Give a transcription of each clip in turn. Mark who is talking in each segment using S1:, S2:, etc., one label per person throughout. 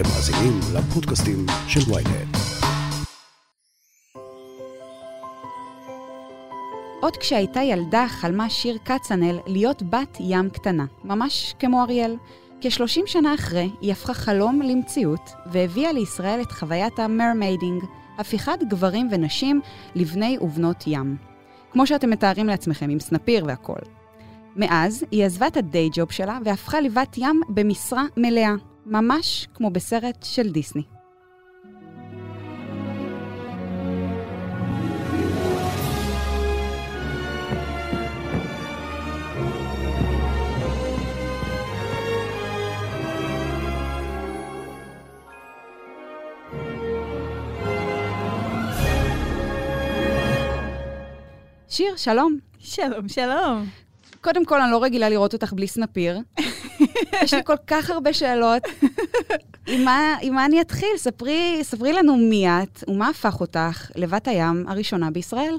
S1: אתם מאזינים לפודקאסטים של ויינט.
S2: עוד כשהייתה ילדה חלמה שיר כצנל להיות בת ים קטנה, ממש כמו אריאל. כ-30 שנה אחרי, היא הפכה חלום למציאות, והביאה לישראל את חוויית ה mermaiding, הפיכת גברים ונשים לבני ובנות ים. כמו שאתם מתארים לעצמכם, עם סנפיר והכול. מאז, היא עזבה את ה day job שלה והפכה לבת ים במשרה מלאה, ממש כמו בסרט של דיסני. שיר, שלום.
S3: שלום, שלום.
S2: קודם כל, אני לא רגילה לראות אותך בלי סנפיר. יש לי כל כך הרבה שאלות. עם מה, עם מה אני אתחיל? ספרי, ספרי לנו מי את ומה הפך אותך לבת הים הראשונה בישראל.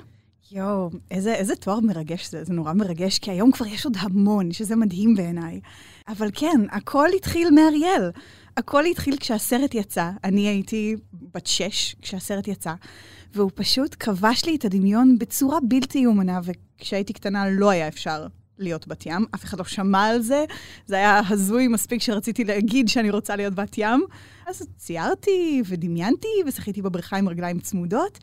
S3: יואו, איזה, איזה תואר מרגש זה, זה נורא מרגש, כי היום כבר יש עוד המון, שזה מדהים בעיניי. אבל כן, הכל התחיל מאריאל. הכל התחיל כשהסרט יצא. אני הייתי בת שש כשהסרט יצא, והוא פשוט כבש לי את הדמיון בצורה בלתי יומנה, וכשהייתי קטנה לא היה אפשר להיות בת ים, אף אחד לא שמע על זה, זה היה הזוי מספיק שרציתי להגיד שאני רוצה להיות בת ים. אז ציירתי ודמיינתי ושחיתי בבריכה עם רגליים צמודות,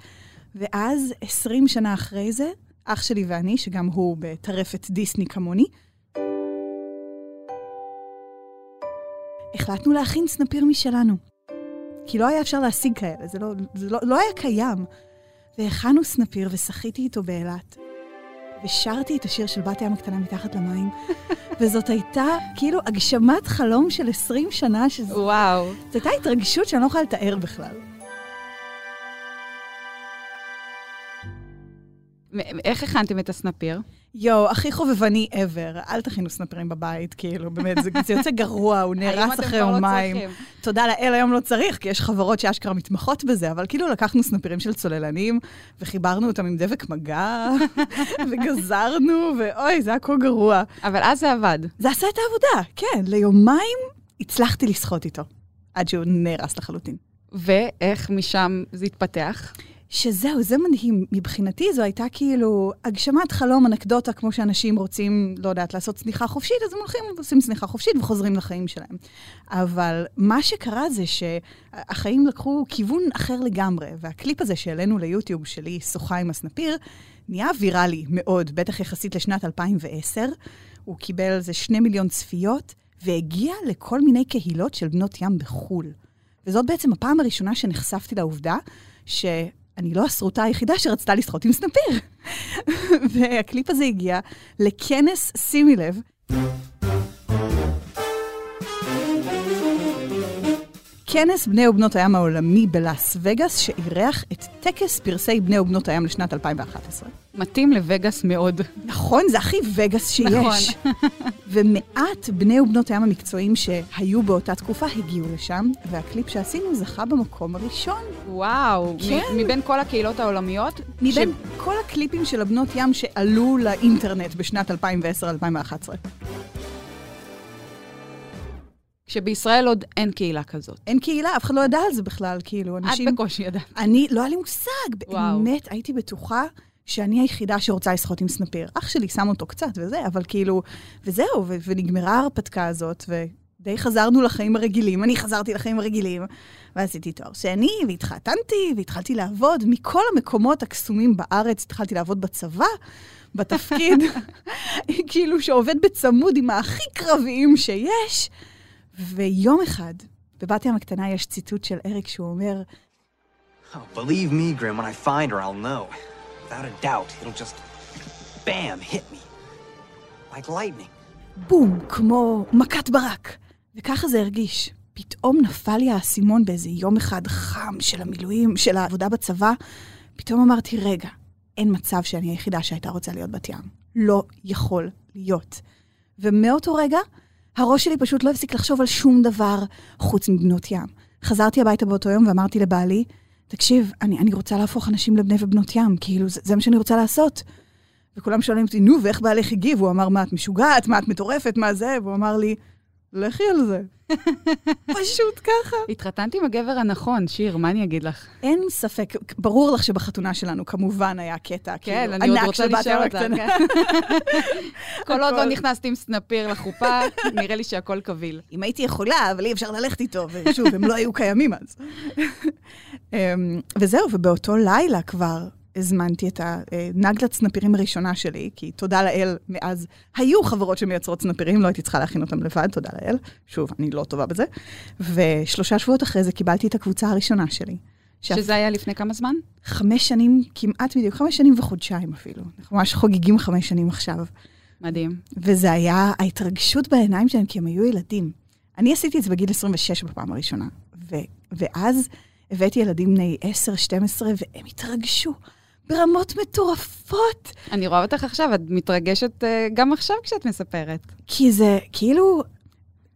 S3: ואז 20 שנה אחרי זה, אח שלי ואני, שגם הוא בטרפת דיסני כמוני, החלטנו להכין סנפיר משלנו. כי לא היה אפשר להשיג כאלה, זה לא, זה לא, לא היה קיים. והכנו סנפיר ושחיתי איתו באילת. ושרתי את השיר של בת ים הקטנה מתחת למים, וזאת הייתה כאילו הגשמת חלום של 20 שנה,
S2: שזה... וואו.
S3: זאת הייתה התרגשות שאני לא יכולה לתאר בכלל.
S2: איך הכנתם את הסנפיר?
S3: יואו, הכי חובבני ever. אל תכינו סנפירים בבית, כאילו, באמת, זה, זה יוצא גרוע, הוא נהרס אחרי לא יומיים. לא תודה לאל, היום לא צריך, כי יש חברות שאשכרה מתמחות בזה, אבל כאילו לקחנו סנפירים של צוללנים, וחיברנו אותם עם דבק מגע, וגזרנו, ואוי, זה היה כה גרוע.
S2: אבל אז זה עבד.
S3: זה עשה את העבודה, כן. ליומיים הצלחתי לסחוט איתו, עד שהוא נהרס לחלוטין.
S2: ואיך משם זה התפתח?
S3: שזהו, זה מדהים. מבחינתי זו הייתה כאילו הגשמת חלום, אנקדוטה, כמו שאנשים רוצים, לא יודעת, לעשות צניחה חופשית, אז הם הולכים ועושים צניחה חופשית וחוזרים לחיים שלהם. אבל מה שקרה זה שהחיים לקחו כיוון אחר לגמרי, והקליפ הזה שהעלינו ליוטיוב שלי, שוחה עם הסנפיר, נהיה ויראלי מאוד, בטח יחסית לשנת 2010. הוא קיבל איזה שני מיליון צפיות, והגיע לכל מיני קהילות של בנות ים בחו"ל. וזאת בעצם הפעם הראשונה שנחשפתי לעובדה ש... אני לא הסרוטה היחידה שרצתה לשחות עם סנפיר. והקליפ הזה הגיע לכנס, שימי לב, כנס בני ובנות הים העולמי בלאס וגאס, שאירח את טקס פרסי בני ובנות הים לשנת 2011.
S2: מתאים לווגאס מאוד.
S3: נכון, זה הכי וגאס שיש. נכון. ומעט בני ובנות הים המקצועיים שהיו באותה תקופה הגיעו לשם, והקליפ שעשינו זכה במקום הראשון.
S2: וואו, כן. מבין כל הקהילות העולמיות?
S3: מבין ש... כל הקליפים של הבנות ים שעלו לאינטרנט בשנת 2010-2011.
S2: שבישראל עוד אין קהילה כזאת.
S3: אין קהילה, אף אחד לא ידע על זה בכלל, כאילו,
S2: אנשים... את בקושי ידעת.
S3: אני, לא היה לי מושג. וואו. באמת, הייתי בטוחה שאני היחידה שרוצה לשחות עם סנפיר. אח שלי שם אותו קצת וזה, אבל כאילו... וזהו, ו- ונגמרה ההרפתקה הזאת, ודי חזרנו לחיים הרגילים. אני חזרתי לחיים הרגילים, ועשיתי תואר שני, והתחתנתי, והתחלתי לעבוד. מכל המקומות הקסומים בארץ התחלתי לעבוד בצבא. בתפקיד, כאילו שעובד בצמוד עם הכי קרביים שיש. ויום אחד, בבת ים הקטנה יש ציטוט של אריק שהוא אומר,
S4: Oh, believe me, Grim, when I find her, I'll know. Without a doubt, it'll just bam, hit me. Like lightning.
S3: בום, כמו מכת ברק. וככה זה הרגיש. פתאום נפל לי האסימון באיזה יום אחד חם של המילואים, של העבודה בצבא. פתאום אמרתי, רגע, אין מצב שאני היחידה שהייתה רוצה להיות בת ים. לא יכול להיות. ומאותו רגע, הראש שלי פשוט לא הפסיק לחשוב על שום דבר חוץ מבנות ים. חזרתי הביתה באותו יום ואמרתי לבעלי, תקשיב, אני, אני רוצה להפוך אנשים לבני ובנות ים, כאילו, זה, זה מה שאני רוצה לעשות. וכולם שואלים אותי, נו, ואיך בעלך הגיב? הוא אמר, מה, את משוגעת? מה, את מטורפת? מה זה? והוא אמר לי, לכי על זה. פשוט ככה.
S2: התחתנתי עם הגבר הנכון, שיר, מה אני אגיד לך?
S3: אין ספק, ברור לך שבחתונה שלנו כמובן היה קטע,
S2: כן,
S3: כאילו,
S2: אני עוד רוצה לשאול אותה. כן. כל עוד לא. נכנסתי עם סנפיר לחופה, נראה לי שהכל קביל.
S3: אם הייתי יכולה, אבל אי אפשר ללכת איתו, ושוב, הם לא היו קיימים אז. אמ, וזהו, ובאותו לילה כבר הזמנתי את הנגלת סנפירים הראשונה שלי, כי תודה לאל, מאז היו חברות שמייצרות סנפירים, לא הייתי צריכה להכין אותם לבד, תודה לאל. שוב, אני לא טובה בזה. ושלושה שבועות אחרי זה קיבלתי את הקבוצה הראשונה שלי. שאף-
S2: שזה היה לפני כמה זמן?
S3: חמש שנים, כמעט בדיוק, חמש שנים וחודשיים אפילו. אנחנו ממש חוגגים חמש שנים עכשיו.
S2: מדהים.
S3: וזה היה ההתרגשות בעיניים שלהם, כי הם היו ילדים. אני עשיתי את זה בגיל 26 בפעם הראשונה, ו- ואז הבאתי ילדים בני 10-12, והם התרגשו ברמות מטורפות.
S2: אני רואה אותך עכשיו, את מתרגשת אה, גם עכשיו כשאת מספרת.
S3: כי זה כאילו,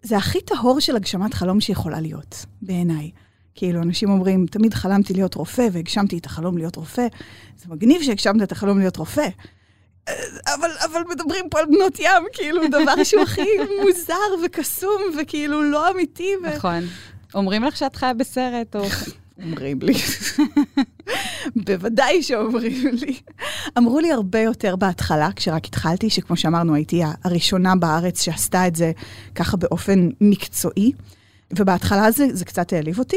S3: זה הכי טהור של הגשמת חלום שיכולה להיות, בעיניי. כאילו, אנשים אומרים, תמיד חלמתי להיות רופא והגשמתי את החלום להיות רופא. זה מגניב שהגשמת את החלום להיות רופא. אבל, אבל מדברים פה על בנות ים, כאילו, דבר שהוא הכי מוזר וקסום וכאילו לא אמיתי. ו...
S2: נכון. אומרים לך שאת חיה בסרט, או...
S3: אומרים לי. בוודאי שאומרים לי. אמרו לי הרבה יותר בהתחלה, כשרק התחלתי, שכמו שאמרנו, הייתי הראשונה בארץ שעשתה את זה ככה באופן מקצועי. ובהתחלה זה, זה קצת העליב אותי,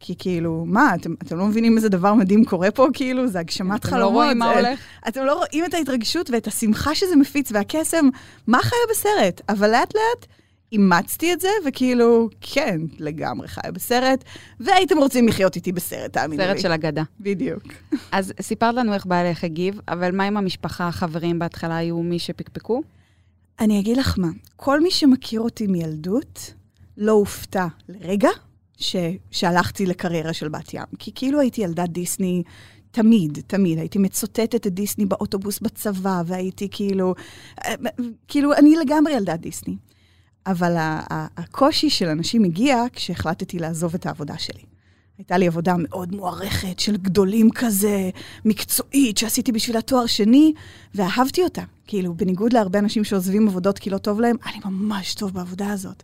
S3: כי כאילו, מה, אתם, אתם לא מבינים איזה דבר מדהים קורה פה? כאילו, זה הגשמת
S2: אתם
S3: חלומות.
S2: לא רואים מה הולך?
S3: אתם לא רואים את ההתרגשות ואת השמחה שזה מפיץ והקסם, מה חיה בסרט? אבל לאט לאט אימצתי את זה, וכאילו, כן, לגמרי חיה בסרט, והייתם רוצים לחיות איתי בסרט, תאמינו לי.
S2: סרט של אגדה.
S3: בדיוק.
S2: אז סיפרת לנו איך בעלך הגיב, אבל מה עם המשפחה, החברים בהתחלה היו מי שפקפקו?
S3: אני אגיד לך מה, כל מי שמכיר אותי מילדות, לא הופתע לרגע ש... שהלכתי לקריירה של בת ים. כי כאילו הייתי ילדת דיסני תמיד, תמיד. הייתי מצוטטת את דיסני באוטובוס בצבא, והייתי כאילו... כאילו, אני לגמרי ילדת דיסני. אבל הקושי של אנשים הגיע כשהחלטתי לעזוב את העבודה שלי. הייתה לי עבודה מאוד מוערכת, של גדולים כזה, מקצועית, שעשיתי בשביל התואר שני, ואהבתי אותה. כאילו, בניגוד להרבה אנשים שעוזבים עבודות כי לא טוב להם, לי ממש טוב בעבודה הזאת.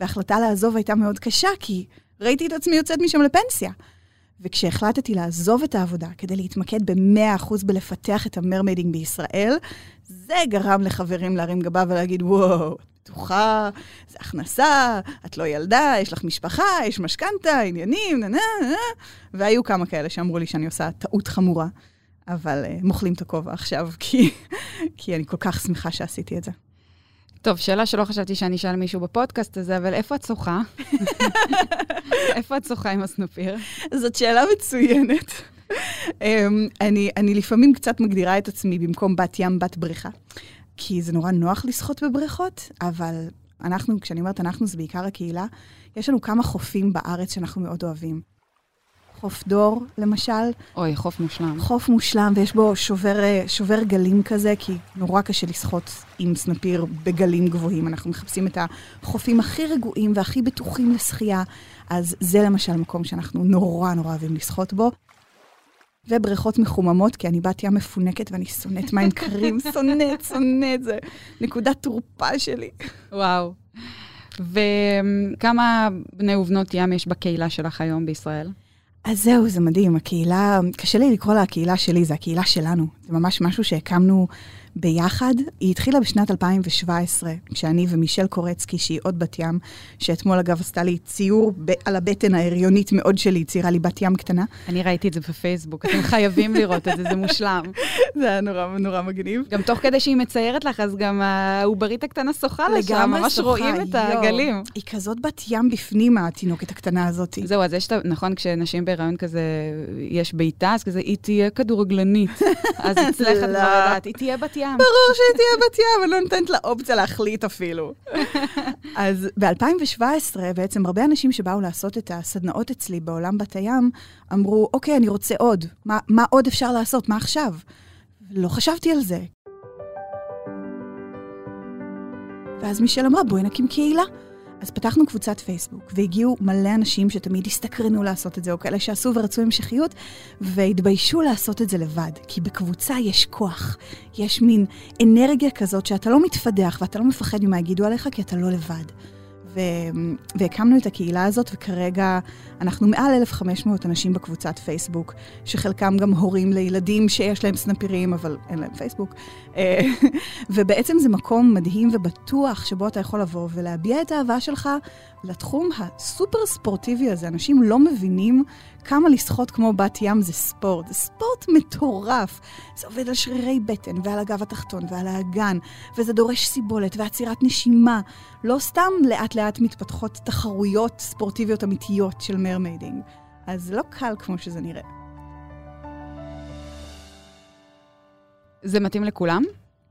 S3: וההחלטה לעזוב הייתה מאוד קשה, כי ראיתי את עצמי יוצאת משם לפנסיה. וכשהחלטתי לעזוב את העבודה כדי להתמקד ב-100% בלפתח את ה mermaiding בישראל, זה גרם לחברים להרים גבה ולהגיד, וואו, בטוחה, זה הכנסה, את לא ילדה, יש לך משפחה, יש משכנתה, עניינים, נה נה נה. והיו כמה כאלה שאמרו לי שאני עושה טעות חמורה, אבל uh, מוכלים את הכובע עכשיו, כי, כי אני כל כך שמחה שעשיתי את זה.
S2: טוב, שאלה שלא חשבתי שאני אשאל מישהו בפודקאסט הזה, אבל איפה את שוחה? איפה את שוחה עם הסנופיר?
S3: זאת שאלה מצוינת. אמ, אני, אני לפעמים קצת מגדירה את עצמי במקום בת ים, בת בריכה. כי זה נורא נוח לשחות בבריכות, אבל אנחנו, כשאני אומרת אנחנו, זה בעיקר הקהילה. יש לנו כמה חופים בארץ שאנחנו מאוד אוהבים. חוף דור, למשל,
S2: אוי, חוף מושלם.
S3: חוף מושלם, ויש בו שובר, אה, שובר גלים כזה, כי נורא קשה לשחות עם סנפיר בגלים גבוהים. אנחנו מחפשים את החופים הכי רגועים והכי בטוחים לשחייה, אז זה למשל מקום שאנחנו נורא נורא אוהבים לשחות בו. ובריכות מחוממות, כי אני בת ים מפונקת ואני שונאת מים קרים, שונאת, שונאת, זה נקודת תורפה שלי.
S2: וואו. וכמה בני ובנות ים יש בקהילה שלך היום בישראל?
S3: אז זהו, זה מדהים. הקהילה, קשה לי לקרוא לה הקהילה שלי, זה הקהילה שלנו. זה ממש משהו שהקמנו ביחד. היא התחילה בשנת 2017, כשאני ומישל קורצקי, שהיא עוד בת ים, שאתמול אגב עשתה לי ציור ב- על הבטן ההריונית מאוד שלי, ציירה לי בת ים קטנה.
S2: אני ראיתי את זה בפייסבוק, אתם חייבים לראות את זה, זה מושלם.
S3: זה היה נורא נורא מגניב.
S2: גם תוך כדי שהיא מציירת לך, אז גם העוברית הקטנה שוחה לה שם, ממש
S3: שוחה,
S2: רואים את
S3: יואו.
S2: הגלים.
S3: היא כזאת בת ים בפנים, התינוקת הקטנה הזאת.
S2: זהו, אז יש את. נכון, כשנשים בהיריון כזה, יש בעיטה, אז כזה, היא תהיה כדורגלנית. אז אצלך את
S3: לא.
S2: כבר יודעת, היא תהיה בת ים.
S3: ברור שהיא תהיה בת ים, אני לא נותנת לה אופציה להחליט אפילו. אז ב-2017, בעצם הרבה אנשים שבאו לעשות את הסדנאות אצלי בעולם בת הים, אמרו, אוקיי, אני רוצה עוד. מה, מה עוד אפשר לעשות? מה עכשיו? לא חשבתי על זה. ואז מישל אמרה, בואי נקים קהילה. אז פתחנו קבוצת פייסבוק, והגיעו מלא אנשים שתמיד הסתקרנו לעשות את זה, או כאלה שעשו ורצו המשכיות, והתביישו לעשות את זה לבד. כי בקבוצה יש כוח, יש מין אנרגיה כזאת שאתה לא מתפדח ואתה לא מפחד ממה יגידו עליך, כי אתה לא לבד. ו... והקמנו את הקהילה הזאת, וכרגע אנחנו מעל 1,500 אנשים בקבוצת פייסבוק, שחלקם גם הורים לילדים שיש להם סנפירים, אבל אין להם פייסבוק. אה, ובעצם זה מקום מדהים ובטוח שבו אתה יכול לבוא ולהביע את האהבה שלך לתחום הסופר ספורטיבי הזה. אנשים לא מבינים כמה לשחות כמו בת ים זה ספורט. זה ספורט מטורף. זה עובד על שרירי בטן ועל הגב התחתון ועל האגן, וזה דורש סיבולת ועצירת נשימה. לא סתם לאט לאט מתפתחות תחרויות ספורטיביות אמיתיות של mermaiding. אז זה לא קל כמו שזה נראה.
S2: זה מתאים לכולם?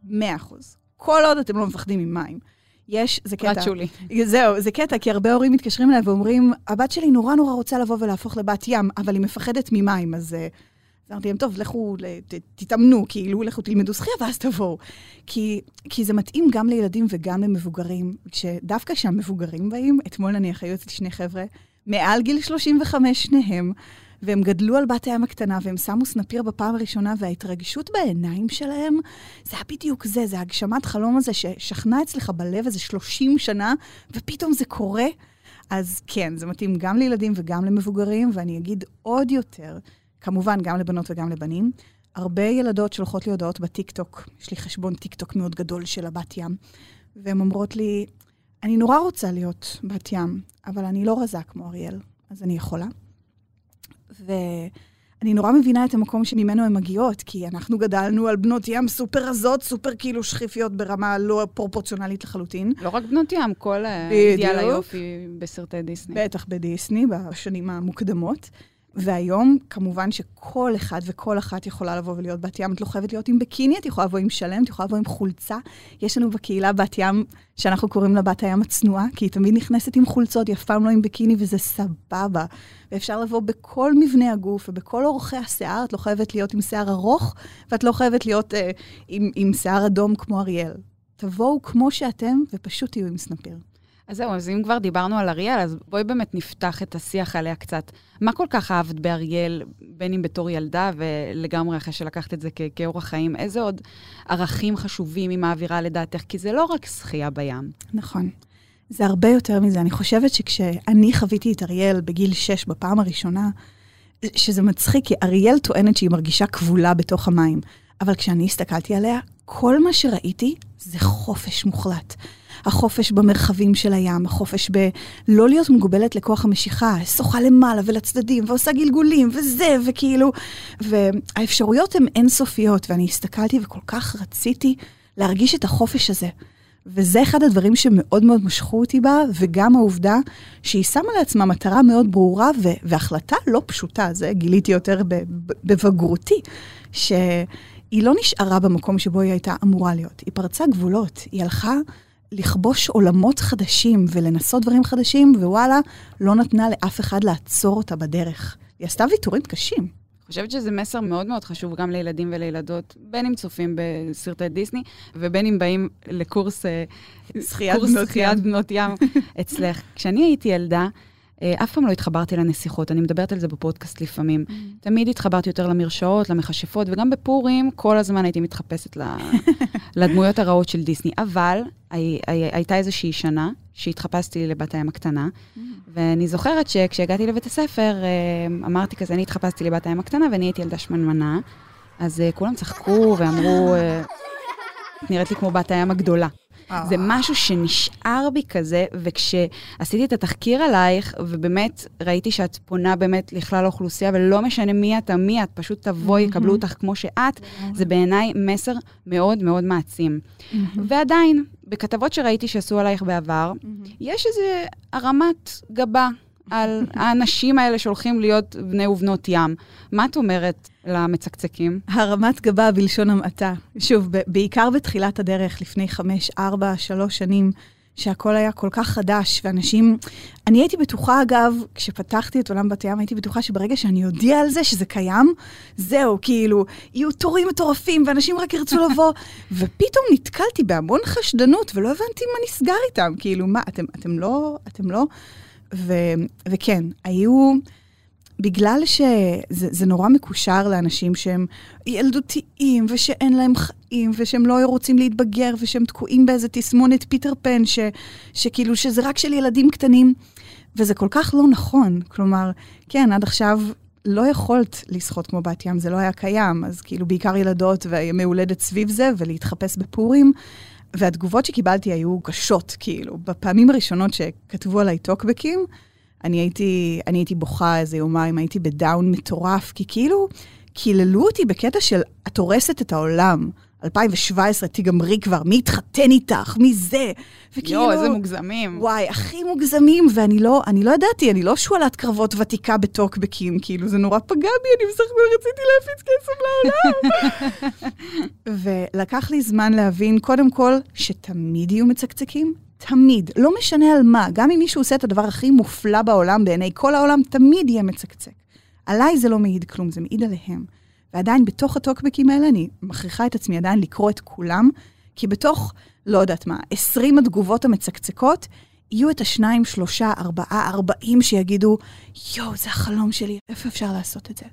S3: מאה אחוז. כל עוד אתם לא מפחדים ממים. יש, זה קטע.
S2: פרט שולי.
S3: זהו, זה קטע, כי הרבה הורים מתקשרים אליי ואומרים, הבת שלי נורא נורא רוצה לבוא ולהפוך לבת ים, אבל היא מפחדת ממים, אז... אה, אמרתי להם, טוב, לכו, ת- תתאמנו, כאילו, לכו תלמדו שחייה ואז תבואו. כי, כי זה מתאים גם לילדים וגם למבוגרים. כשדווקא כשהמבוגרים באים, אתמול נניח היו אצלי שני חבר'ה, מעל גיל 35 שניהם, והם גדלו על בת הים הקטנה, והם שמו סנפיר בפעם הראשונה, וההתרגשות בעיניים שלהם, זה היה בדיוק זה, זה הגשמת חלום הזה ששכנה אצלך בלב איזה 30 שנה, ופתאום זה קורה. אז כן, זה מתאים גם לילדים וגם למבוגרים, ואני אגיד עוד יותר, כמובן גם לבנות וגם לבנים. הרבה ילדות שולחות לי הודעות בטיקטוק, יש לי חשבון טיקטוק מאוד גדול של הבת ים, והן אומרות לי, אני נורא רוצה להיות בת ים, אבל אני לא רזה כמו אריאל, אז אני יכולה. ואני נורא מבינה את המקום שממנו הן מגיעות, כי אנחנו גדלנו על בנות ים סופר רזות, סופר כאילו שכיפיות ברמה לא פרופורציונלית לחלוטין.
S2: לא רק בנות ים, כל אה. אידיאל היופי בסרטי דיסני.
S3: בטח בדיסני, בשנים המוקדמות. והיום, כמובן שכל אחד וכל אחת יכולה לבוא ולהיות בת ים. את לא חייבת להיות עם בקיני, את יכולה לבוא עם שלם, את יכולה לבוא עם חולצה. יש לנו בקהילה בת ים, שאנחנו קוראים לה בת הים הצנועה, כי היא תמיד נכנסת עם חולצות, היא אף פעם לא עם בקיני, וזה סבבה. ואפשר לבוא בכל מבנה הגוף ובכל אורכי השיער, את לא חייבת להיות עם שיער ארוך, ואת לא חייבת להיות אה, עם, עם שיער אדום כמו אריאל. תבואו כמו שאתם, ופשוט תהיו עם סנפיר.
S2: אז זהו, אז אם כבר דיברנו על אריאל, אז בואי באמת נפתח את השיח עליה קצת. מה כל כך אהבת באריאל, בין אם בתור ילדה ולגמרי אחרי שלקחת את זה כ- כאורח חיים? איזה עוד ערכים חשובים היא מעבירה לדעתך? כי זה לא רק שחייה בים.
S3: נכון. זה הרבה יותר מזה. אני חושבת שכשאני חוויתי את אריאל בגיל 6 בפעם הראשונה, שזה מצחיק, כי אריאל טוענת שהיא מרגישה כבולה בתוך המים. אבל כשאני הסתכלתי עליה, כל מה שראיתי זה חופש מוחלט. החופש במרחבים של הים, החופש בלא להיות מוגבלת לכוח המשיכה, שוחה למעלה ולצדדים, ועושה גלגולים, וזה, וכאילו... והאפשרויות הן אינסופיות, ואני הסתכלתי וכל כך רציתי להרגיש את החופש הזה. וזה אחד הדברים שמאוד מאוד משכו אותי בה, וגם העובדה שהיא שמה לעצמה מטרה מאוד ברורה ו- והחלטה לא פשוטה, זה גיליתי יותר בבגרותי, שהיא לא נשארה במקום שבו היא הייתה אמורה להיות. היא פרצה גבולות, היא הלכה לכבוש עולמות חדשים ולנסות דברים חדשים, ווואלה, לא נתנה לאף אחד לעצור אותה בדרך. היא עשתה ויתורים קשים.
S2: אני חושבת שזה מסר מאוד מאוד חשוב גם לילדים ולילדות, בין אם צופים בסרטי דיסני, ובין אם באים לקורס אה,
S3: שחיית בנות ים.
S2: אצלך. כשאני הייתי ילדה, אף פעם לא התחברתי לנסיכות, אני מדברת על זה בפודקאסט לפעמים. תמיד התחברתי יותר למרשעות, למכשפות, וגם בפורים כל הזמן הייתי מתחפשת לדמויות הרעות של דיסני. אבל הי- הי- הייתה איזושהי שנה שהתחפשתי לבת הים הקטנה, ואני זוכרת שכשהגעתי לבית הספר, אה, אמרתי כזה, אני התחפשתי לבת הים הקטנה ואני הייתי ילדה שמנמנה, אז אה, כולם צחקו ואמרו, אה, את נראית לי כמו בת הים הגדולה. זה משהו שנשאר בי כזה, וכשעשיתי את התחקיר עלייך, ובאמת ראיתי שאת פונה באמת לכלל האוכלוסייה, ולא משנה מי אתה, מי את, פשוט תבואי, יקבלו אותך כמו שאת, זה בעיניי מסר מאוד מאוד מעצים. ועדיין, בכתבות שראיתי שעשו עלייך בעבר, יש איזה הרמת גבה על האנשים האלה שהולכים להיות בני ובנות ים. מה את אומרת למצקצקים?
S3: הרמת גבה בלשון המעטה. שוב, בעיקר בתחילת הדרך, לפני חמש, ארבע, שלוש שנים, שהכל היה כל כך חדש, ואנשים... אני הייתי בטוחה, אגב, כשפתחתי את עולם בת ים, הייתי בטוחה שברגע שאני אודיע על זה, שזה קיים, זהו, כאילו, יהיו תורים מטורפים, ואנשים רק ירצו לבוא. ופתאום נתקלתי בהמון חשדנות, ולא הבנתי מה נסגר איתם. כאילו, מה, אתם, אתם לא... אתם לא... ו, וכן, היו... בגלל שזה נורא מקושר לאנשים שהם ילדותיים, ושאין להם חיים, ושהם לא רוצים להתבגר, ושהם תקועים באיזה תסמונת פיטר פן, ש, שכאילו שזה רק של ילדים קטנים, וזה כל כך לא נכון. כלומר, כן, עד עכשיו לא יכולת לשחות כמו בת ים, זה לא היה קיים, אז כאילו בעיקר ילדות וימי הולדת סביב זה, ולהתחפש בפורים. והתגובות שקיבלתי היו קשות, כאילו, בפעמים הראשונות שכתבו עליי טוקבקים, אני הייתי, אני הייתי בוכה איזה יומיים, הייתי בדאון מטורף, כי כאילו, קיללו אותי בקטע של, את הורסת את העולם. 2017, תיגמרי כבר, מי התחתן איתך? מי זה?
S2: וכאילו... יואו, איזה מוגזמים.
S3: וואי, הכי מוגזמים, ואני לא, אני לא ידעתי, אני לא שועלת קרבות ותיקה בטוקבקים, כאילו, זה נורא פגע בי, אני בסך הכל רציתי להפיץ כסף לעולם. ולקח לי זמן להבין, קודם כל, שתמיד יהיו מצקצקים, תמיד, לא משנה על מה, גם אם מישהו עושה את הדבר הכי מופלא בעולם בעיני כל העולם, תמיד יהיה מצקצק. עליי זה לא מעיד כלום, זה מעיד עליהם. ועדיין בתוך הטוקבקים האלה אני מכריחה את עצמי עדיין לקרוא את כולם, כי בתוך, לא יודעת מה, 20 התגובות המצקצקות, יהיו את השניים, שלושה, ארבעה, ארבעים שיגידו, יואו, זה החלום שלי, איפה אפשר לעשות את זה?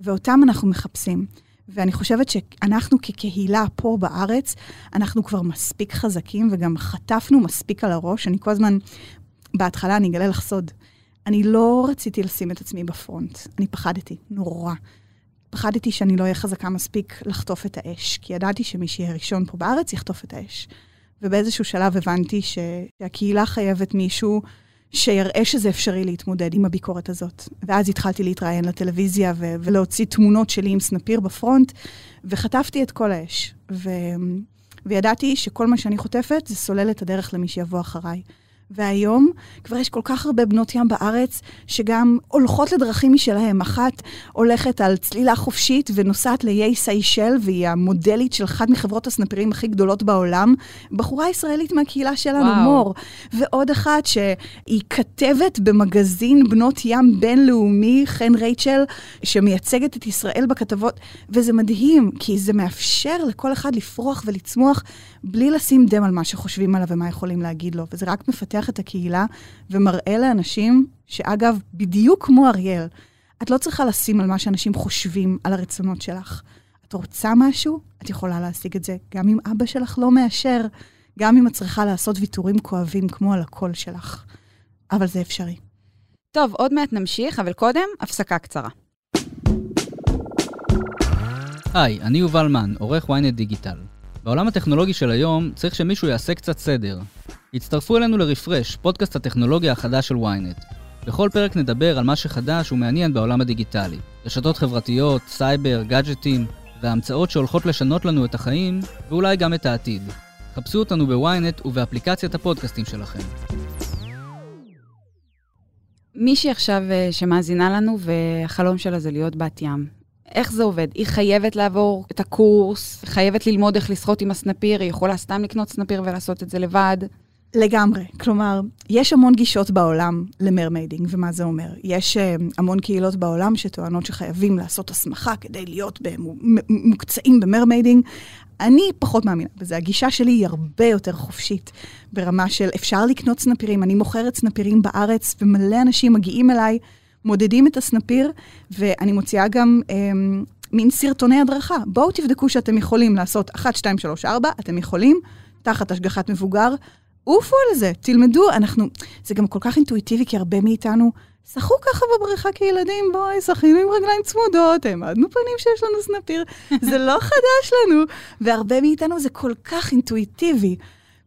S3: ואותם אנחנו מחפשים. ואני חושבת שאנחנו כקהילה פה בארץ, אנחנו כבר מספיק חזקים וגם חטפנו מספיק על הראש. אני כל הזמן, בהתחלה אני אגלה לך סוד. אני לא רציתי לשים את עצמי בפרונט, אני פחדתי, נורא. פחדתי שאני לא אהיה חזקה מספיק לחטוף את האש, כי ידעתי שמי שיהיה ראשון פה בארץ יחטוף את האש. ובאיזשהו שלב הבנתי שהקהילה חייבת מישהו שיראה שזה אפשרי להתמודד עם הביקורת הזאת. ואז התחלתי להתראיין לטלוויזיה ו- ולהוציא תמונות שלי עם סנפיר בפרונט, וחטפתי את כל האש. ו- וידעתי שכל מה שאני חוטפת זה סולל את הדרך למי שיבוא אחריי. והיום כבר יש כל כך הרבה בנות ים בארץ שגם הולכות לדרכים משלהם. אחת הולכת על צלילה חופשית ונוסעת לאיי סיישל, והיא המודלית של אחת מחברות הסנפרים הכי גדולות בעולם. בחורה ישראלית מהקהילה שלנו, וואו. מור. ועוד אחת שהיא כתבת במגזין בנות ים בינלאומי, חן רייצ'ל, שמייצגת את ישראל בכתבות. וזה מדהים, כי זה מאפשר לכל אחד לפרוח ולצמוח בלי לשים דם על מה שחושבים עליו ומה יכולים להגיד לו. וזה רק מפתח מפתח את הקהילה ומראה לאנשים, שאגב, בדיוק כמו אריאל, את לא צריכה לשים על מה שאנשים חושבים על הרצונות שלך. את רוצה משהו, את יכולה להשיג את זה, גם אם אבא שלך לא מאשר, גם אם את צריכה לעשות ויתורים כואבים כמו על הקול שלך. אבל זה אפשרי.
S2: טוב, עוד מעט נמשיך, אבל קודם, הפסקה קצרה.
S5: היי, אני יובל מן, עורך ynet דיגיטל. בעולם הטכנולוגי של היום צריך שמישהו יעשה קצת סדר. הצטרפו אלינו לרפרש, פודקאסט הטכנולוגיה החדש של ynet. בכל פרק נדבר על מה שחדש ומעניין בעולם הדיגיטלי. רשתות חברתיות, סייבר, גאדג'טים, וההמצאות שהולכות לשנות לנו את החיים, ואולי גם את העתיד. חפשו אותנו בוויינט ובאפליקציית הפודקאסטים שלכם.
S2: מישהי עכשיו אה, שמאזינה לנו והחלום שלה זה להיות בת ים. איך זה עובד? היא חייבת לעבור את הקורס, חייבת ללמוד איך לשחות עם הסנפיר, היא יכולה סתם לקנות סנפיר ולעשות את זה לבד.
S3: לגמרי. כלומר, יש המון גישות בעולם ל mermaiding, ומה זה אומר? יש אה, המון קהילות בעולם שטוענות שחייבים לעשות הסמכה כדי להיות מקצועיים ב mermaiding. אני פחות מאמינה בזה. הגישה שלי היא הרבה יותר חופשית, ברמה של אפשר לקנות סנפירים. אני מוכרת סנפירים בארץ, ומלא אנשים מגיעים אליי, מודדים את הסנפיר, ואני מוציאה גם... אמ, מין סרטוני הדרכה. בואו תבדקו שאתם יכולים לעשות 1, 2, 3, 4, אתם יכולים, תחת השגחת מבוגר, עופו על זה, תלמדו, אנחנו... זה גם כל כך אינטואיטיבי, כי הרבה מאיתנו שחו ככה בבריכה כילדים, בואי, שחינו עם רגליים צמודות, העמדנו פנים שיש לנו סנפיר, זה לא חדש לנו, והרבה מאיתנו זה כל כך אינטואיטיבי.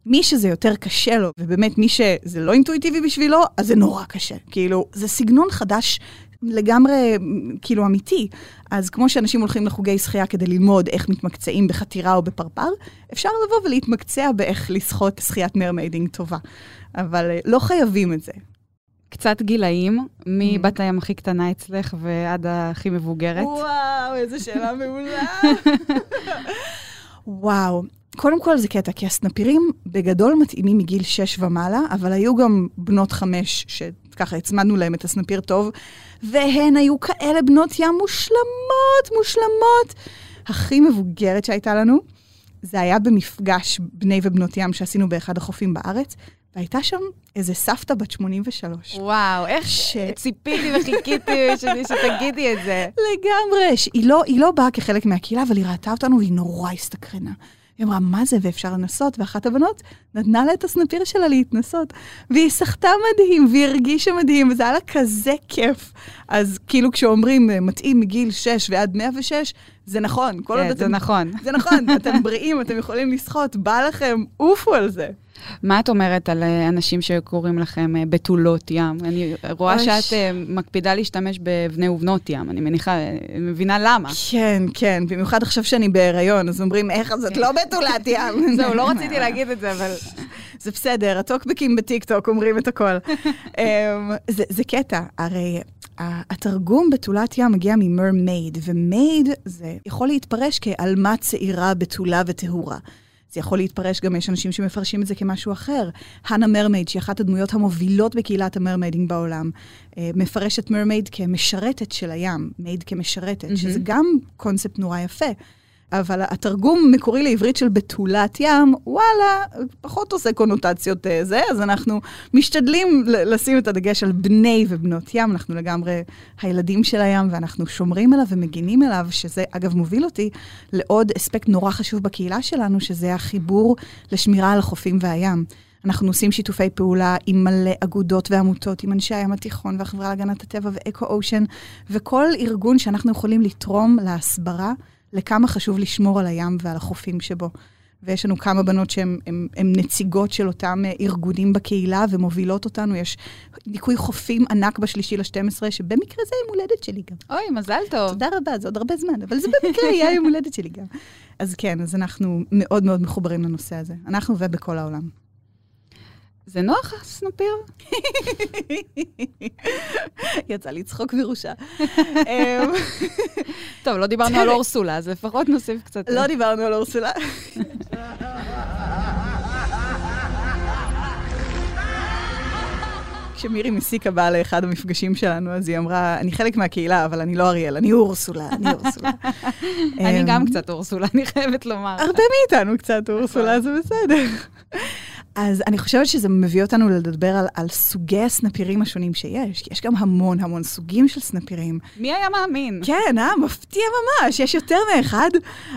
S3: מי שזה יותר קשה לו, ובאמת מי שזה לא אינטואיטיבי בשבילו, אז זה נורא קשה. כאילו, זה סגנון חדש לגמרי, כאילו, אמיתי. אז כמו שאנשים הולכים לחוגי שחייה כדי ללמוד איך מתמקצעים בחתירה או בפרפר, אפשר לבוא ולהתמקצע באיך לשחות שחיית mermaiding טובה. אבל אה, לא חייבים את זה.
S2: קצת גילאים, מבת הים הכי קטנה אצלך ועד הכי מבוגרת.
S3: וואו, איזה שאלה מעולה. וואו, קודם כל זה קטע, כי הסנפירים בגדול מתאימים מגיל 6 ומעלה, אבל היו גם בנות 5 שככה הצמדנו להם את הסנפיר טוב, והן היו כאלה בנות ים מושלמות, מושלמות. הכי מבוגרת שהייתה לנו, זה היה במפגש בני ובנות ים שעשינו באחד החופים בארץ, והייתה שם איזה סבתא בת 83.
S2: וואו, איך
S3: ש-
S2: ציפיתי וחיכיתי שתגידי את זה.
S3: לגמרי, שהיא לא, היא לא באה כחלק מהקהילה, אבל היא ראתה אותנו והיא נורא הסתקרנה. היא אמרה, מה זה, ואפשר לנסות? ואחת הבנות נתנה לה את הסנפיר שלה להתנסות. והיא סחטה מדהים, והיא הרגישה מדהים, וזה היה לה כזה כיף. אז כאילו כשאומרים, אה, מתאים מגיל 6 ועד 106, זה נכון. כל עוד
S2: כן, זה
S3: אתם-
S2: נכון.
S3: זה נכון, אתם בריאים, אתם יכולים לשחות, בא לכם, עופו על זה.
S2: מה את אומרת על אה, אנשים שקוראים לכם אה, בתולות ים? אני רואה
S3: אוי,
S2: שאת אה, מקפידה להשתמש בבני ובנות ים, אני מניחה, מבינה למה.
S3: כן, כן, במיוחד עכשיו שאני בהיריון, אז אומרים, איך זאת לא בתולת ים?
S2: זהו, לא רציתי להגיד את זה, אבל...
S3: זה בסדר, הטוקבקים בטיקטוק אומרים את הכל. אמ, זה, זה קטע, הרי התרגום בתולת ים מגיע מ mermaid, ו maid זה יכול להתפרש כעלמה צעירה, בתולה וטהורה. זה יכול להתפרש, גם יש אנשים שמפרשים את זה כמשהו אחר. Hannah Mermaid, שהיא אחת הדמויות המובילות בקהילת ה mermaiding בעולם, אה, מפרשת mermaid כמשרתת של הים, maid כמשרתת,
S2: מהמם.
S3: שזה גם קונספט נורא יפה. אבל התרגום המקורי לעברית של בתולת ים, וואלה, פחות עושה קונוטציות אה, זה, אז אנחנו משתדלים לשים את הדגש על בני ובנות ים, אנחנו לגמרי הילדים של הים, ואנחנו שומרים עליו ומגינים עליו, שזה אגב מוביל אותי לעוד אספקט נורא חשוב בקהילה שלנו, שזה החיבור לשמירה על החופים והים. אנחנו עושים שיתופי פעולה עם מלא אגודות ועמותות, עם אנשי הים התיכון והחברה להגנת הטבע ואקו אושן, וכל ארגון שאנחנו יכולים לתרום להסברה לכמה חשוב לשמור על הים ועל החופים שבו. ויש לנו כמה בנות שהן הן- הן נציגות של אותם אה, ארגונים בקהילה ומובילות אותנו. יש ניקוי חופים ענק בשלישי ל-12, שבמקרה זה יום הולדת שלי גם.
S2: אוי, מזל טוב.
S3: תודה רבה, זה עוד הרבה זמן, אבל זה במקרה יהיה יום הולדת שלי גם. אז כן, אז אנחנו מאוד מאוד מחוברים לנושא הזה. אנחנו ובכל העולם.
S2: זה נוח, הסנפיר?
S3: יצא לי צחוק מראשה. אמ,
S2: טוב, לא דיברנו על אורסולה, אז לפחות נוסיף קצת...
S3: לא דיברנו על אורסולה. כשמירי מסיקה באה לאחד המפגשים שלנו, אז היא אמרה, אני חלק מהקהילה, אבל אני לא אריאל, אני אורסולה, אני אורסולה.
S2: אני
S3: אמ,
S2: גם קצת אורסולה, אני חייבת לומר.
S3: הרבה מאיתנו קצת אורסולה, זה בסדר. אז אני חושבת שזה מביא אותנו לדבר על, על סוגי הסנפירים השונים שיש, כי יש גם המון המון סוגים של סנפירים.
S2: מי היה מאמין?
S3: כן, אה, מפתיע ממש, יש יותר מאחד.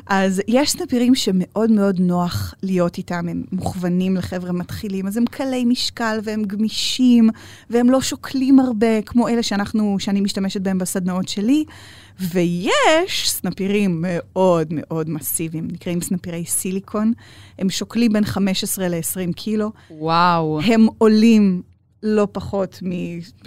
S3: אז יש סנפירים שמאוד מאוד נוח להיות איתם, הם מוכוונים לחבר'ה מתחילים, אז הם קלי משקל והם גמישים, והם לא שוקלים הרבה, כמו אלה שאנחנו, שאני משתמשת בהם בסדנאות שלי. ויש סנפירים מאוד מאוד מסיביים, נקראים סנפירי סיליקון. הם שוקלים בין 15 ל-20 קילו.
S2: וואו.
S3: הם עולים לא פחות מ...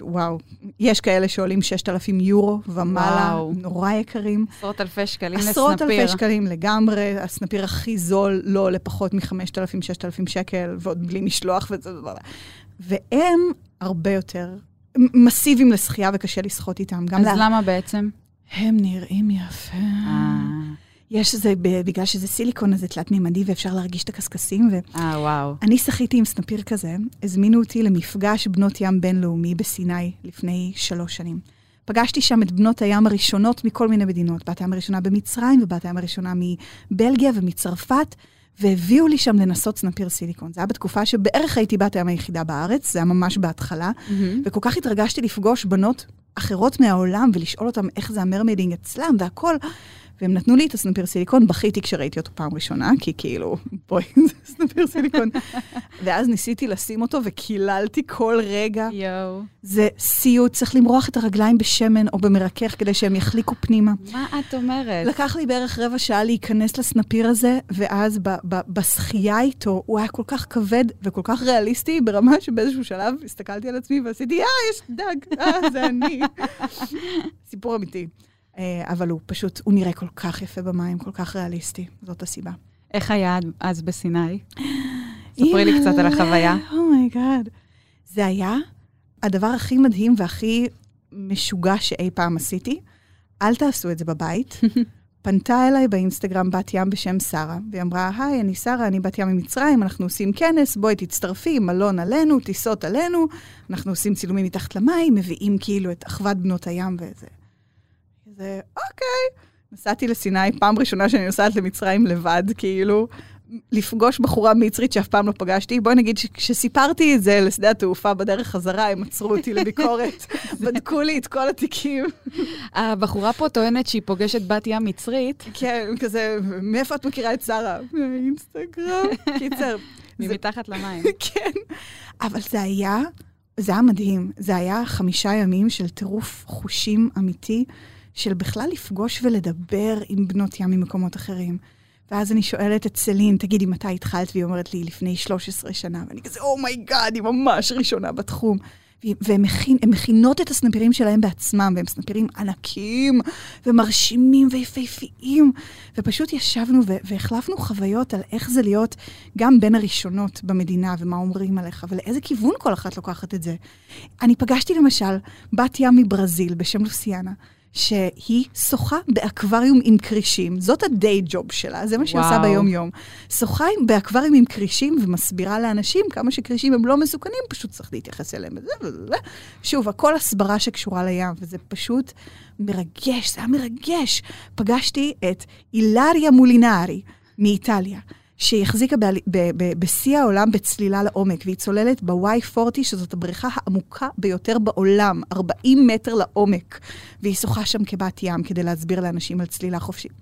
S3: וואו, יש כאלה שעולים 6,000 יורו ומעלה,
S2: וואו.
S3: נורא יקרים.
S2: עשרות אלפי שקלים לסנפיר.
S3: עשרות אלפי שקלים לגמרי, הסנפיר הכי זול לא עולה פחות מ-5,000, 6,000 שקל, ועוד בלי משלוח וזה... והם הרבה יותר מסיביים לשחייה וקשה לשחות איתם. גם
S2: אז
S3: לה-
S2: למה בעצם?
S3: הם נראים יפה.
S2: אה,
S3: יש איזה, בגלל שזה סיליקון, אז זה תלת-מימדי ואפשר להרגיש את הקשקשים, ו...
S2: אה, וואו.
S3: אני שחיתי עם סנפיר כזה, הזמינו אותי למפגש בנות ים בינלאומי בסיני לפני שלוש שנים. פגשתי שם את בנות הים הראשונות מכל מיני מדינות. בת הים הראשונה במצרים, ובת הים הראשונה מבלגיה ומצרפת, והביאו לי שם לנסות סנפיר סיליקון. זה היה בתקופה שבערך הייתי בת הים היחידה בארץ, זה היה ממש בהתחלה, וכל כך התרגשתי לפגוש בנות אחרות מהעולם ולשאול אותם איך זה ה mermaiding אצלם והכל. והם נתנו לי את הסנפיר סיליקון, בכיתי כשראיתי אותו פעם ראשונה, כי כאילו, בואי, זה סנפיר סיליקון. ואז ניסיתי לשים אותו וקיללתי כל רגע.
S2: יואו.
S3: זה סיוט, צריך למרוח את הרגליים בשמן או במרכך כדי שהם יחליקו פנימה.
S2: מה את אומרת?
S3: לקח לי בערך רבע שעה להיכנס לסנפיר הזה, ואז ב- ב- בשחייה איתו הוא היה כל כך כבד וכל כך ריאליסטי, ברמה שבאיזשהו שלב הסתכלתי על עצמי ועשיתי, אה, יש דג, אה, זה אני. סיפור אמיתי. אה, אבל הוא פשוט, הוא נראה כל כך יפה במים, כל כך ריאליסטי, זאת הסיבה.
S2: איך היה אז בסיני? ספרי לי קצת על החוויה.
S3: oh my God. זה היה הדבר הכי מדהים והכי משוגע שאי פעם עשיתי. אל תעשו את זה בבית. פנתה אליי באינסטגרם בת ים בשם שרה, והיא אמרה, היי, אני שרה, אני בת ים ממצרים, אנחנו עושים כנס, בואי תצטרפי, מלון עלינו, טיסות עלינו, אנחנו עושים צילומים מתחת למים, מביאים כאילו את אחוות בנות הים וזה. זה, אוקיי. נסעתי לסיני, פעם ראשונה שאני נוסעת למצרים לבד, כאילו, לפגוש בחורה מצרית שאף פעם לא פגשתי. בואי נגיד שכשסיפרתי את זה לשדה התעופה בדרך חזרה, הם עצרו אותי לביקורת, בדקו לי את כל התיקים.
S2: הבחורה פה טוענת שהיא פוגשת בת ים מצרית.
S3: כן, כזה, מאיפה את מכירה את שרה? מהאינסטגרם. קיצר.
S2: ממתחת למים.
S3: כן. אבל זה היה, זה היה מדהים. זה היה חמישה ימים של טירוף חושים אמיתי, של בכלל לפגוש ולדבר עם בנות ים ממקומות אחרים. ואז אני שואלת את סלין, תגידי, מתי התחלת? והיא אומרת לי, לפני 13 שנה. ואני כזה, oh my God, היא ממש ראשונה בתחום. והן מכין, מכינות את הסנפירים שלהם בעצמם, והם סנפירים ענקיים ומרשימים ויפהפיים. ופשוט ישבנו והחלפנו חוויות על איך זה להיות גם בין הראשונות במדינה, ומה אומרים עליך, ולאיזה כיוון כל אחת לוקחת את זה. אני פגשתי למשל בת ים מברזיל בשם לוסיאנה. שהיא שוחה באקווריום עם כרישים. זאת הדיי ג'וב שלה, זה מה שהיא עושה. ביום-יום. שוחה באקווריום עם כרישים ומסבירה לאנשים כמה שכרישים הם לא מסוכנים, פשוט צריך להתייחס אליהם. שוב, הכל הסברה שקשורה לים, וזה פשוט מרגש, זה היה מרגש. פגשתי את אילריה מולינרי מאיטליה. שהיא החזיקה בשיא העולם בצלילה לעומק, והיא צוללת ב-Y40, שזאת הבריכה העמוקה ביותר בעולם, 40 מטר לעומק. והיא שוחה שם כבת ים כדי להסביר לאנשים על צלילה חופשית.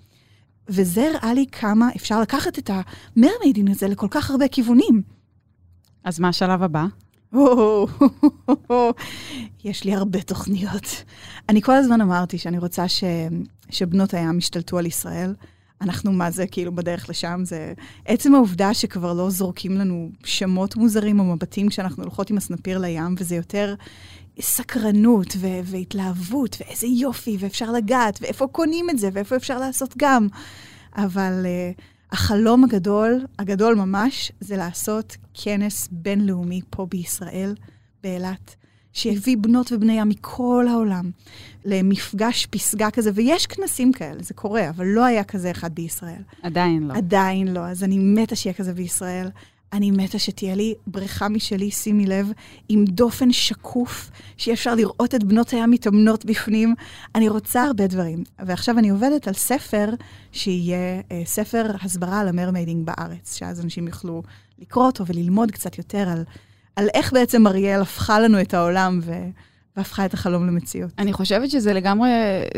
S3: וזה הראה לי כמה אפשר לקחת את המרמיידין הזה לכל כך הרבה כיוונים.
S2: אז מה השלב הבא?
S3: יש לי הרבה תוכניות. אני כל הזמן אמרתי שאני רוצה ש... שבנות הים ישתלטו על ישראל. אנחנו מה זה כאילו בדרך לשם, זה עצם העובדה שכבר לא זורקים לנו שמות מוזרים או מבטים כשאנחנו הולכות עם הסנפיר לים, וזה יותר סקרנות ו- והתלהבות, ואיזה יופי, ואפשר לגעת, ואיפה קונים את זה, ואיפה אפשר לעשות גם. אבל uh, החלום הגדול, הגדול ממש, זה לעשות כנס בינלאומי פה בישראל, באילת, שיביא בנות ובני ים מכל העולם למפגש פסגה כזה, ויש כנסים כאלה, זה קורה, אבל לא היה כזה אחד בישראל.
S2: עדיין לא.
S3: עדיין לא, אז אני מתה שיהיה כזה בישראל. אני מתה שתהיה לי בריכה משלי, שימי לב, עם דופן שקוף, שיהיה אפשר לראות את בנות הים מתאמנות בפנים. אני רוצה הרבה דברים. ועכשיו אני עובדת על ספר שיהיה אה, ספר הסברה על ה mermaiding בארץ, שאז אנשים יוכלו לקרוא אותו וללמוד קצת יותר על, על איך בעצם אריאל הפכה לנו את העולם ו, והפכה את החלום למציאות.
S2: אני חושבת שזה לגמרי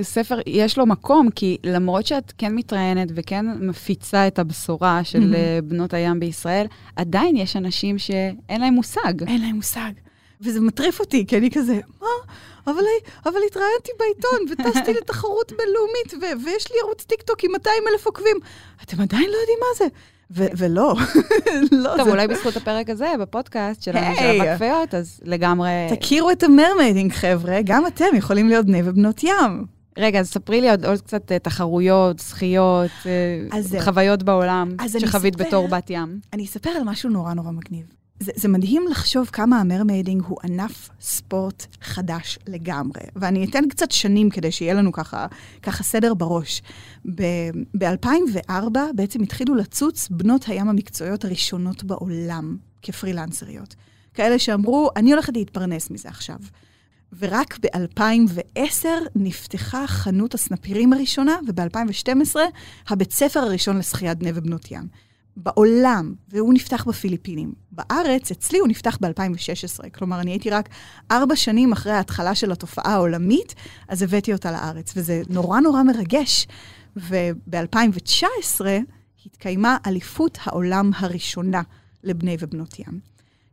S2: ספר, יש לו מקום, כי למרות שאת כן מתראיינת וכן מפיצה את הבשורה של
S3: mhm.
S2: אה, בנות הים בישראל, עדיין יש אנשים שאין להם מושג.
S3: אין להם מושג. וזה מטריף אותי, כי אני כזה, מה? אבל, אבל התראיינתי בעיתון וטסתי לתחרות בינלאומית, ו- ויש לי ערוץ טיקטוק עם 200 אלף עוקבים. אתם עדיין לא יודעים מה זה. ו- ולא, לא,
S2: טוב. אולי בזכות הפרק הזה, בפודקאסט שלנו, של. אבק אז לגמרי...
S3: תכירו את ה mermaiding, חבר'ה, גם אתם יכולים להיות בני ובנות ים.
S2: רגע, אז ספרי לי עוד, עוד קצת אה, תחרויות, זכיות, אה. חוויות בעולם שחווית
S3: אספר.
S2: בתור בת ים.
S3: אני אספר על משהו נורא נורא מגניב. זה, זה מדהים לחשוב כמה ה mermaiding הוא ענף ספורט חדש לגמרי. ואני אתן קצת שנים כדי שיהיה לנו ככה, ככה סדר בראש. ב-2004 בעצם התחילו לצוץ בנות הים המקצועיות הראשונות בעולם כפרילנסריות. כאלה שאמרו, אני הולכת להתפרנס מזה עכשיו. ורק ב-2010 נפתחה חנות הסנפירים הראשונה, וב-2012 הבית ספר הראשון לשחיית בני ובנות ים. בעולם, והוא נפתח בפיליפינים. בארץ, אצלי הוא נפתח ב-2016. כלומר, אני הייתי רק ארבע שנים אחרי ההתחלה של התופעה העולמית, אז הבאתי אותה לארץ, וזה נורא נורא מרגש. וב-2019 התקיימה אליפות העולם הראשונה לבני ובנות ים.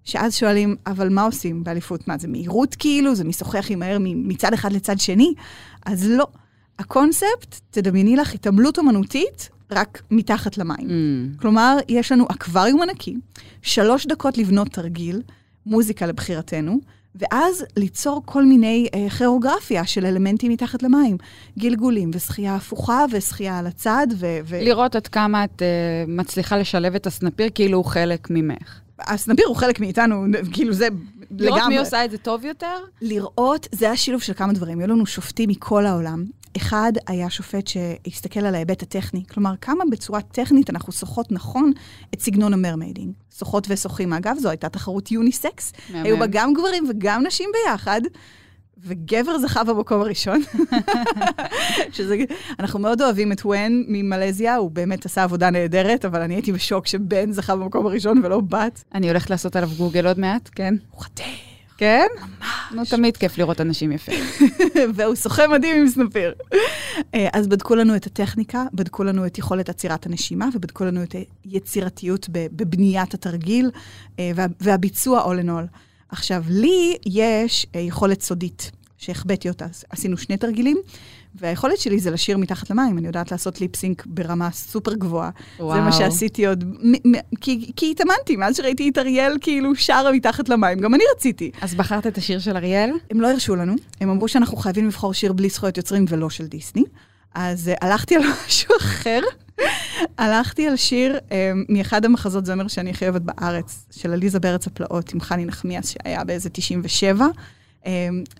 S3: שאז שואלים, אבל מה עושים באליפות? מה, זה מהירות כאילו? זה משוחח עם מהר מצד אחד לצד שני? אז לא. הקונספט, תדמייני לך התעמלות אומנותית, רק מתחת למים.
S2: Mm.
S3: כלומר, יש לנו אקווריום ענקי, שלוש דקות לבנות תרגיל, מוזיקה לבחירתנו, ואז ליצור כל מיני אה, כיאוגרפיה של אלמנטים מתחת למים. גלגולים ושחייה הפוכה ושחייה על הצד, ו... ו...
S2: לראות עד כמה את uh, מצליחה לשלב את הסנפיר כאילו הוא חלק ממך.
S3: הסנפיר הוא חלק מאיתנו, כאילו זה לגמרי.
S2: לראות מי עושה את זה טוב יותר?
S3: לראות, זה היה שילוב של כמה דברים. היו לנו שופטים מכל העולם. אחד היה שופט שהסתכל על ההיבט הטכני, כלומר, כמה בצורה טכנית אנחנו שוחות נכון את סגנון ה mermaiding. שחות ושוחים, אגב, זו הייתה תחרות unisex.
S2: מהמם.
S3: היו בה גם גברים וגם נשים ביחד, וגבר זכה במקום הראשון. שזה, אנחנו מאוד אוהבים את ון ממלזיה, הוא באמת עשה עבודה נהדרת, אבל אני הייתי בשוק שבן זכה במקום הראשון ולא בת.
S2: אני הולכת לעשות עליו גוגל עוד מעט, כן?
S3: הוא חתך.
S2: כן? ממש. נו, תמיד כיף לראות אנשים יפים.
S3: והוא שוחה מדהים עם סנפיר. אה, אז בדקו לנו את הטכניקה, בדקו לנו את יכולת עצירת הנשימה, ובדקו לנו את היצירתיות בבניית התרגיל, אה, והביצוע all in all. עכשיו, לי יש אה, יכולת סודית, שהחבאתי אותה. עשינו שני תרגילים, והיכולת שלי זה לשיר מתחת למים. אני יודעת לעשות ליפסינק ברמה סופר גבוהה. וואו. זה מה שעשיתי עוד, מ- מ- כי, כי התאמנתי, מאז שראיתי את אריאל כאילו שרה מתחת למים, גם אני רציתי.
S2: אז בחרת את השיר של אריאל?
S3: הם לא הרשו לנו, הם אמרו שאנחנו חייבים לבחור שיר בלי זכויות יוצרים ולא של דיסני. אז uh, הלכתי על משהו אחר. הלכתי על שיר um, מאחד המחזות זמר שאני הכי אוהבת בארץ, של עליזה בארץ הפלאות עם חני נחמיאס, שהיה באיזה 97. Um,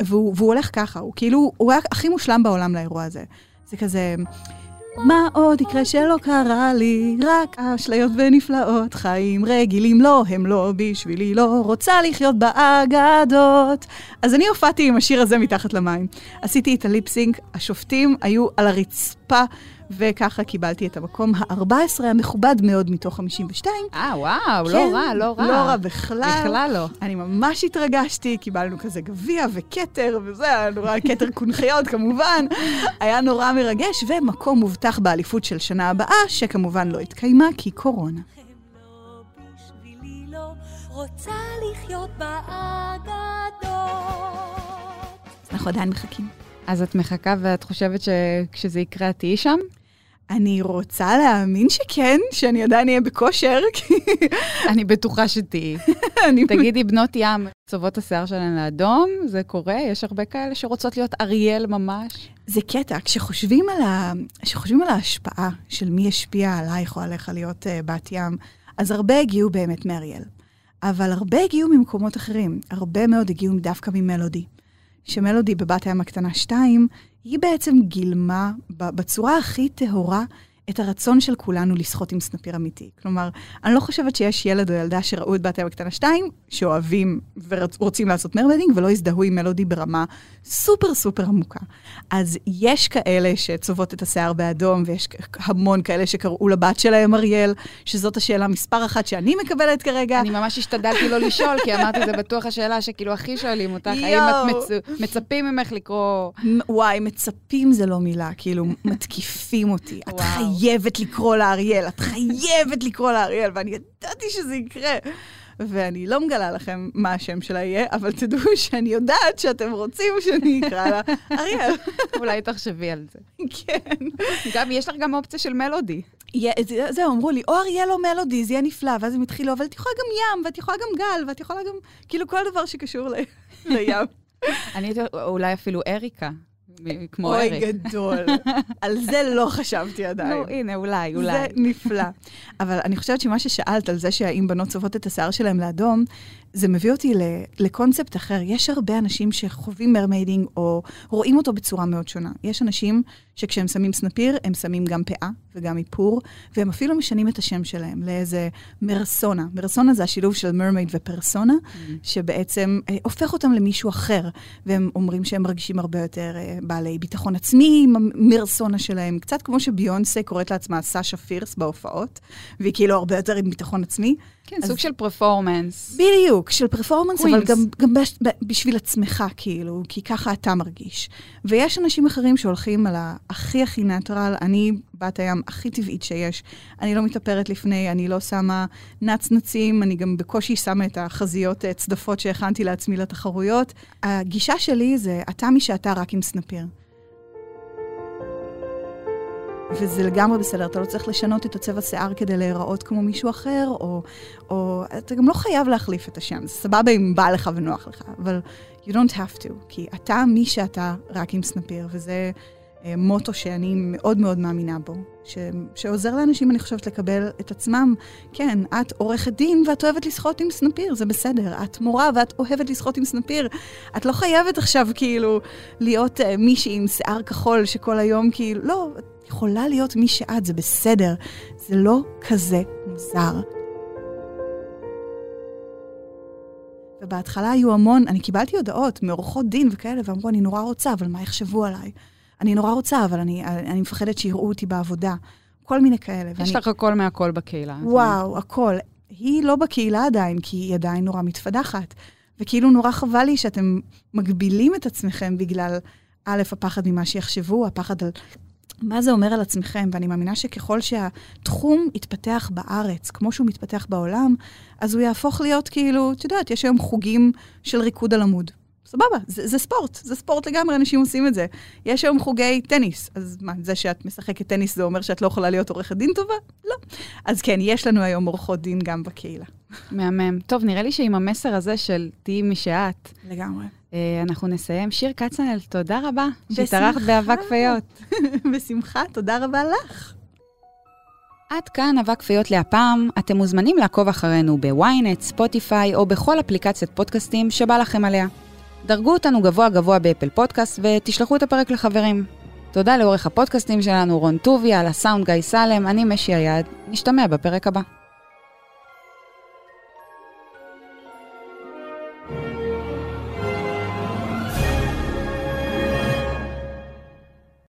S3: והוא, והוא הולך ככה, הוא כאילו, הוא היה הכי מושלם בעולם לאירוע הזה. זה כזה... מה עוד יקרה שלא קרה לי? רק אשליות ונפלאות, חיים רגילים לא, הם לא בשבילי, לא רוצה לחיות באגדות. אז אני הופעתי עם השיר הזה מתחת למים. עשיתי את הליפסינק, השופטים היו על הרצפה. וככה קיבלתי את המקום ה-14 המכובד מאוד מתוך 52.
S2: אה, וואו, לא כן, לא רע, לא רע.
S3: לא רע בכלל.
S2: בכלל לא.
S3: אני ממש התרגשתי, קיבלנו כזה גביע וכתר, וזה היה נורא, כתר קונכיות כמובן. היה נורא מרגש, ומקום מובטח באליפות של שנה הבאה, שכמובן לא התקיימה, כי קורונה. רוצה לחיות באגדות. אנחנו עדיין מחכים.
S2: אז את מחכה ואת חושבת שכשזה יקרה את תהיי שם?
S3: אני רוצה להאמין שכן, שאני עדיין אהיה בכושר.
S2: אני בטוחה שתהיי. תגידי, בנות ים, צובעות השיער שלהן לאדום, זה קורה? יש הרבה כאלה שרוצות להיות אריאל ממש?
S3: זה קטע, כשחושבים על, ה... כשחושבים על ההשפעה של מי השפיע עלייך או עליך להיות uh, בת ים, אז הרבה הגיעו באמת מאריאל. אבל הרבה הגיעו ממקומות אחרים. הרבה מאוד הגיעו דווקא ממלודי. שמלודי בבת הים הקטנה 2, היא בעצם גילמה בצורה הכי טהורה את הרצון של כולנו לשחות עם סנפיר אמיתי. כלומר, אני לא חושבת שיש ילד או ילדה שראו את בת הים הקטנה 2, שאוהבים ורוצים לעשות מרמדינג, ולא הזדהו עם מלודי ברמה סופר סופר עמוקה. אז יש כאלה שצובעות את השיער באדום, ויש המון כאלה שקראו לבת שלהם אריאל, שזאת השאלה מספר אחת שאני מקבלת כרגע.
S2: אני ממש השתדלתי לא לשאול, כי אמרתי, זה בטוח השאלה שכאילו הכי שואלים אותך, האם את מצ... מצפים ממך לקרוא...
S3: וואי, מצפים זה לא מילה, כאילו, מתקיפים אותי. את חייבת לקרוא לאריאל, את חייבת לקרוא לאריאל, ואני ידעתי שזה יקרה. ואני לא מגלה לכם מה השם שלה יהיה, אבל תדעו שאני יודעת שאתם רוצים שאני אקרא לה אריאל.
S2: אולי תחשבי על זה.
S3: כן.
S2: גם, יש לך גם אופציה של מלודי.
S3: זהו, אמרו לי, או אריאל או מלודי, זה יהיה נפלא, ואז הם התחילו, אבל את יכולה גם ים, ואת יכולה גם גל, ואת יכולה גם, כאילו, כל דבר שקשור לים.
S2: אני הייתי אולי אפילו אריקה. כמו אריק.
S3: אוי, גדול. על זה לא חשבתי עדיין.
S2: נו, הנה, אולי, אולי.
S3: זה נפלא. אבל אני חושבת שמה ששאלת על זה שהאם בנות צובעות את השיער שלהם לאדום, זה מביא אותי לקונספט אחר. יש הרבה אנשים שחווים mermaiding או רואים אותו בצורה מאוד שונה. יש אנשים שכשהם שמים סנפיר, הם שמים גם פאה וגם איפור, והם אפילו משנים את השם שלהם לאיזה mersona. mersona זה השילוב של mermaid ו persona, mm-hmm. שבעצם אה, הופך אותם למישהו אחר, והם אומרים שהם מרגישים הרבה יותר אה, בעלי ביטחון עצמי עם ה mersona שלהם. קצת כמו שביונסה קוראת לעצמה סאשה פירס בהופעות, והיא כאילו הרבה יותר עם ביטחון עצמי.
S2: כן, אז... סוג של פרפורמנס.
S3: בדיוק, של פרפורמנס. אבל גם, גם בש, בשביל עצמך, כאילו, כי ככה אתה מרגיש. ויש אנשים אחרים שהולכים על הכי הכי נטרל, אני בת הים הכי טבעית שיש. אני לא מתאפרת לפני, אני לא שמה נצנצים, אני גם בקושי שמה את החזיות צדפות שהכנתי לעצמי לתחרויות. הגישה שלי זה, אתה מי שאתה רק עם סנפיר. וזה לגמרי בסדר, אתה לא צריך לשנות את הצבע שיער כדי להיראות כמו מישהו אחר, או, או אתה גם לא חייב להחליף את השם, זה סבבה אם בא לך ונוח לך, אבל you don't have to, כי אתה מי שאתה רק עם סנפיר, וזה אה, מוטו שאני מאוד מאוד מאמינה בו, ש, שעוזר לאנשים, אני חושבת, לקבל את עצמם. כן, את עורכת דין ואת אוהבת לשחות עם סנפיר, זה בסדר. את מורה ואת אוהבת לשחות עם סנפיר. את לא חייבת עכשיו כאילו להיות uh, מישהי עם שיער כחול שכל היום כאילו, לא, יכולה להיות מי שאת, זה בסדר. זה לא כזה מוזר. ובהתחלה היו המון, אני קיבלתי הודעות מעורכות דין וכאלה, ואמרו, אני נורא רוצה, אבל מה יחשבו עליי? אני נורא רוצה, אבל אני, אני מפחדת שיראו אותי בעבודה. כל מיני כאלה.
S2: יש
S3: ואני,
S2: לך הכל מהכל בקהילה.
S3: וואו, הכל. היא לא בקהילה עדיין, כי היא עדיין נורא מתפדחת. וכאילו נורא חבל לי שאתם מגבילים את עצמכם בגלל, א', הפחד ממה שיחשבו, הפחד על מה זה אומר על עצמכם, ואני מאמינה שככל שהתחום יתפתח בארץ, כמו שהוא מתפתח בעולם, אז הוא יהפוך להיות כאילו, את יודעת, יש היום חוגים של ריקוד על עמוד. סבבה, זה, זה ספורט, זה ספורט לגמרי, אנשים עושים את זה. יש היום חוגי טניס, אז מה, זה שאת משחקת טניס זה אומר שאת לא יכולה להיות עורכת דין טובה? לא. אז כן, יש לנו היום עורכות דין גם בקהילה.
S2: מהמם. טוב, נראה לי שעם המסר הזה של תהיי מי שאת,
S3: לגמרי.
S2: אה, אנחנו נסיים. שיר כצנל, תודה רבה. שהתארחת באבק פיות.
S3: בשמחה, תודה רבה לך.
S2: עד כאן אבק פיות לפעם. אתם מוזמנים לעקוב אחרינו בוויינט, ספוטיפיי או בכל אפליקציית פודקאסטים שבא לכם עליה. דרגו אותנו גבוה גבוה באפל פודקאסט ותשלחו את הפרק לחברים. תודה לעורך הפודקאסטים שלנו רון טוביה, על הסאונד גיא סלם, אני משי היעד. נשתמע בפרק הבא.